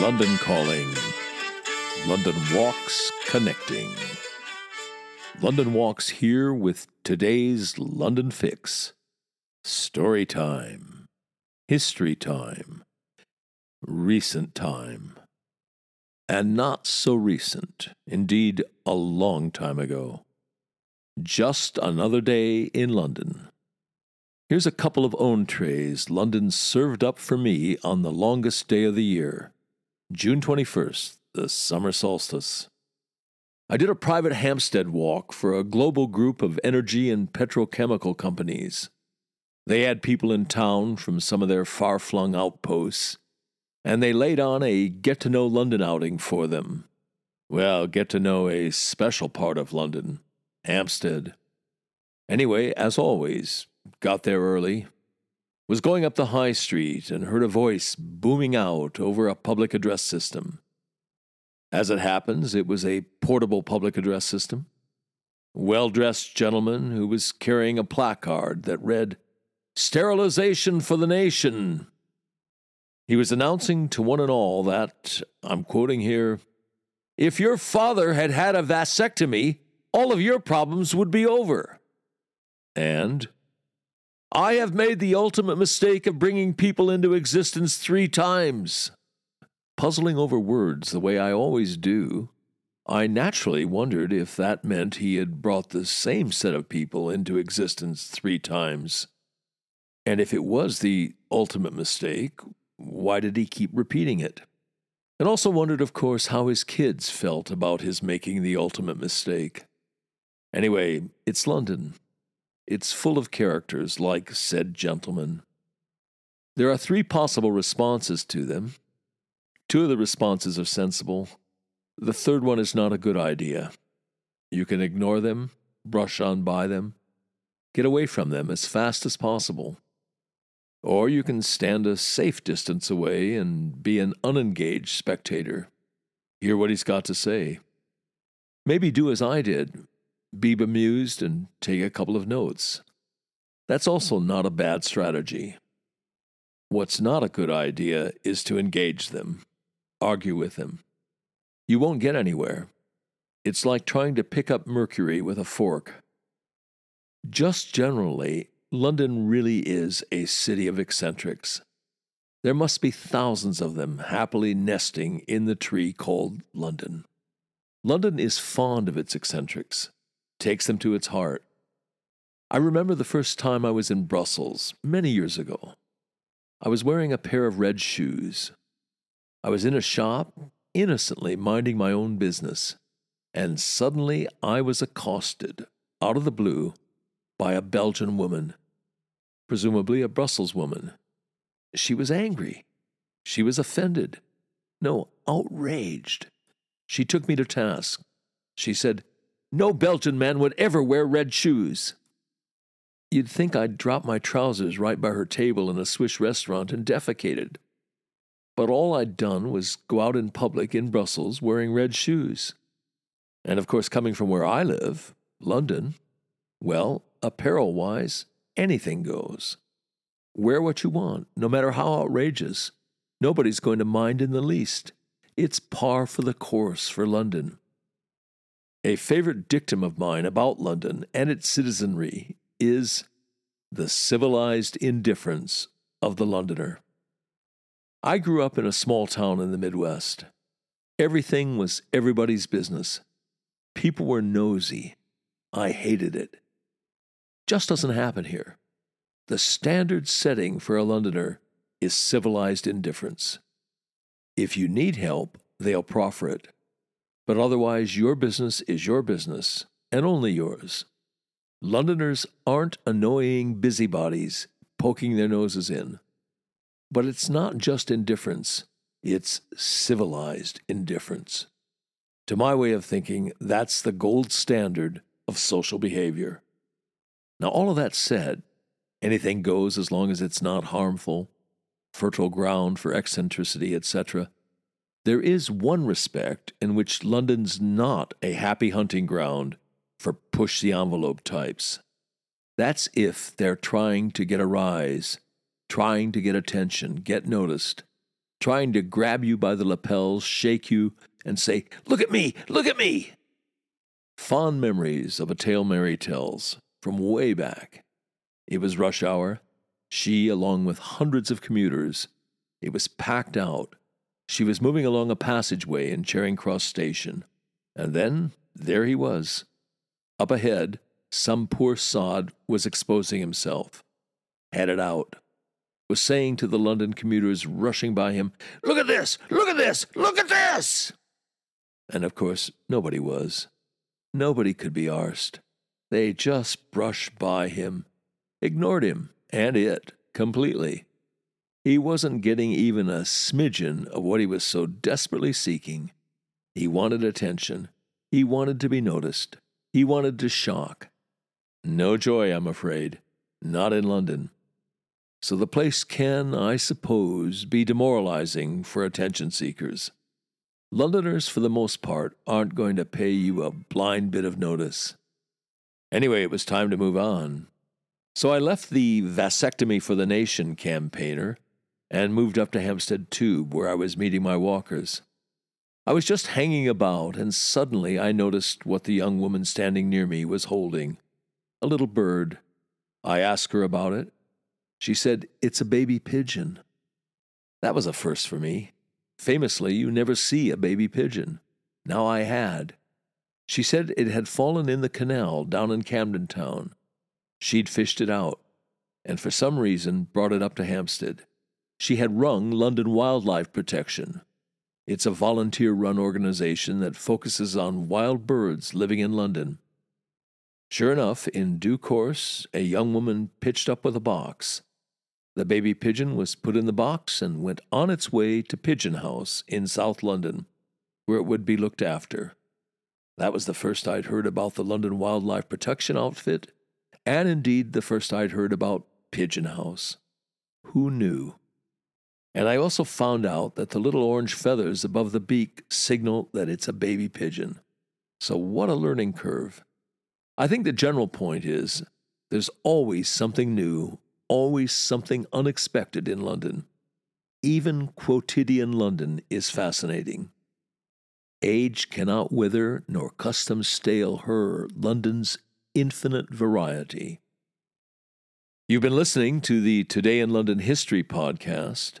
London Calling. London Walks Connecting. London Walks here with today's London Fix. Story time. History time. Recent time. And not so recent, indeed, a long time ago. Just another day in London. Here's a couple of entrees London served up for me on the longest day of the year, June 21st, the summer solstice. I did a private Hampstead walk for a global group of energy and petrochemical companies. They had people in town from some of their far flung outposts, and they laid on a get to know London outing for them. Well, get to know a special part of London, Hampstead. Anyway, as always, got there early, was going up the high street and heard a voice booming out over a public address system. As it happens, it was a portable public address system. Well dressed gentleman who was carrying a placard that read, Sterilization for the Nation. He was announcing to one and all that, I'm quoting here, if your father had had a vasectomy, all of your problems would be over. And I have made the ultimate mistake of bringing people into existence three times. Puzzling over words the way I always do, I naturally wondered if that meant he had brought the same set of people into existence three times. And if it was the ultimate mistake, why did he keep repeating it? And also wondered, of course, how his kids felt about his making the ultimate mistake. Anyway, it's London. It's full of characters like said gentleman. There are three possible responses to them. Two of the responses are sensible. The third one is not a good idea. You can ignore them, brush on by them, get away from them as fast as possible. Or you can stand a safe distance away and be an unengaged spectator. Hear what he's got to say. Maybe do as I did be bemused and take a couple of notes. That's also not a bad strategy. What's not a good idea is to engage them, argue with them. You won't get anywhere. It's like trying to pick up mercury with a fork. Just generally, London really is a city of eccentrics. There must be thousands of them happily nesting in the tree called London. London is fond of its eccentrics takes them to its heart. I remember the first time I was in Brussels, many years ago. I was wearing a pair of red shoes. I was in a shop, innocently minding my own business, and suddenly I was accosted, out of the blue, by a Belgian woman, presumably a Brussels woman. She was angry. She was offended. No, outraged. She took me to task. She said, no Belgian man would ever wear red shoes. You'd think I'd drop my trousers right by her table in a Swiss restaurant and defecated. But all I'd done was go out in public in Brussels wearing red shoes. And of course, coming from where I live, London, well, apparel wise, anything goes. Wear what you want, no matter how outrageous. Nobody's going to mind in the least. It's par for the course for London. A favorite dictum of mine about London and its citizenry is the civilized indifference of the Londoner. I grew up in a small town in the Midwest. Everything was everybody's business. People were nosy. I hated it. Just doesn't happen here. The standard setting for a Londoner is civilized indifference. If you need help, they'll proffer it but otherwise your business is your business and only yours. Londoners aren't annoying busybodies poking their noses in. But it's not just indifference, it's civilized indifference. To my way of thinking, that's the gold standard of social behavior. Now, all of that said, anything goes as long as it's not harmful, fertile ground for eccentricity, etc. There is one respect in which London's not a happy hunting ground for push the envelope types. That's if they're trying to get a rise, trying to get attention, get noticed. trying to grab you by the lapels, shake you, and say, Look at me! Look at me! Fond memories of a tale Mary tells from way back. It was rush hour. She, along with hundreds of commuters, it was packed out. She was moving along a passageway in Charing Cross Station. And then there he was. Up ahead, some poor sod was exposing himself. Headed out. Was saying to the London commuters rushing by him, Look at this! Look at this! Look at this! And of course, nobody was. Nobody could be arsed. They just brushed by him, ignored him and it completely. He wasn't getting even a smidgen of what he was so desperately seeking. He wanted attention. He wanted to be noticed. He wanted to shock. No joy, I'm afraid. Not in London. So the place can, I suppose, be demoralizing for attention seekers. Londoners, for the most part, aren't going to pay you a blind bit of notice. Anyway, it was time to move on. So I left the Vasectomy for the Nation campaigner and moved up to Hampstead Tube, where I was meeting my walkers. I was just hanging about, and suddenly I noticed what the young woman standing near me was holding a little bird. I asked her about it. She said, It's a baby pigeon. That was a first for me. Famously, you never see a baby pigeon. Now I had. She said it had fallen in the canal down in Camden Town. She'd fished it out, and for some reason brought it up to Hampstead. She had rung London Wildlife Protection. It's a volunteer run organization that focuses on wild birds living in London. Sure enough, in due course, a young woman pitched up with a box. The baby pigeon was put in the box and went on its way to Pigeon House in South London, where it would be looked after. That was the first I'd heard about the London Wildlife Protection Outfit, and indeed the first I'd heard about Pigeon House. Who knew? And I also found out that the little orange feathers above the beak signal that it's a baby pigeon. So, what a learning curve. I think the general point is there's always something new always something unexpected in London. Even quotidian London is fascinating. Age cannot wither, nor custom stale her London's infinite variety. You've been listening to the Today in London History podcast,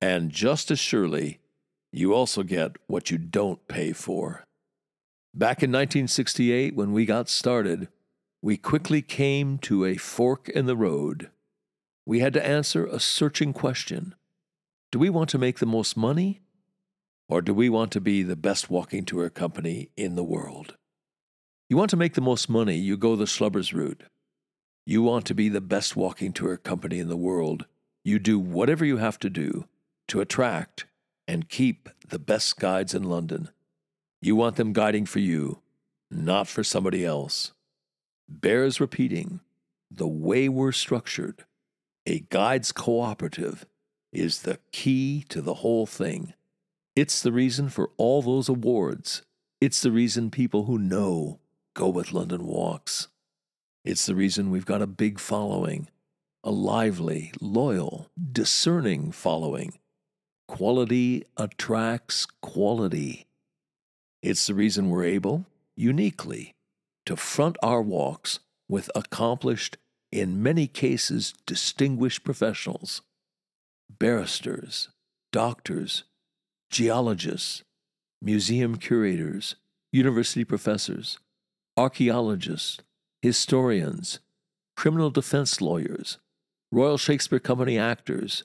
And just as surely, you also get what you don't pay for. Back in 1968, when we got started, we quickly came to a fork in the road. We had to answer a searching question Do we want to make the most money? Or do we want to be the best walking tour company in the world? You want to make the most money, you go the Schlubbers route. You want to be the best walking tour company in the world, you do whatever you have to do to attract and keep the best guides in London. You want them guiding for you, not for somebody else bears repeating the way we're structured, a guides cooperative, is the key to the whole thing. It's the reason for all those awards. It's the reason people who know go with London Walks. It's the reason we've got a big following, a lively, loyal, discerning following. Quality attracts quality. It's the reason we're able, uniquely, to front our walks with accomplished, in many cases distinguished professionals barristers, doctors, geologists, museum curators, university professors, archaeologists, historians, criminal defense lawyers, Royal Shakespeare Company actors,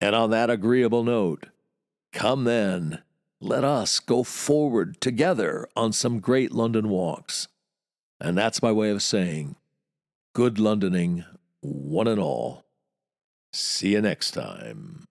And on that agreeable note, come then, let us go forward together on some great London walks. And that's my way of saying, good Londoning, one and all. See you next time.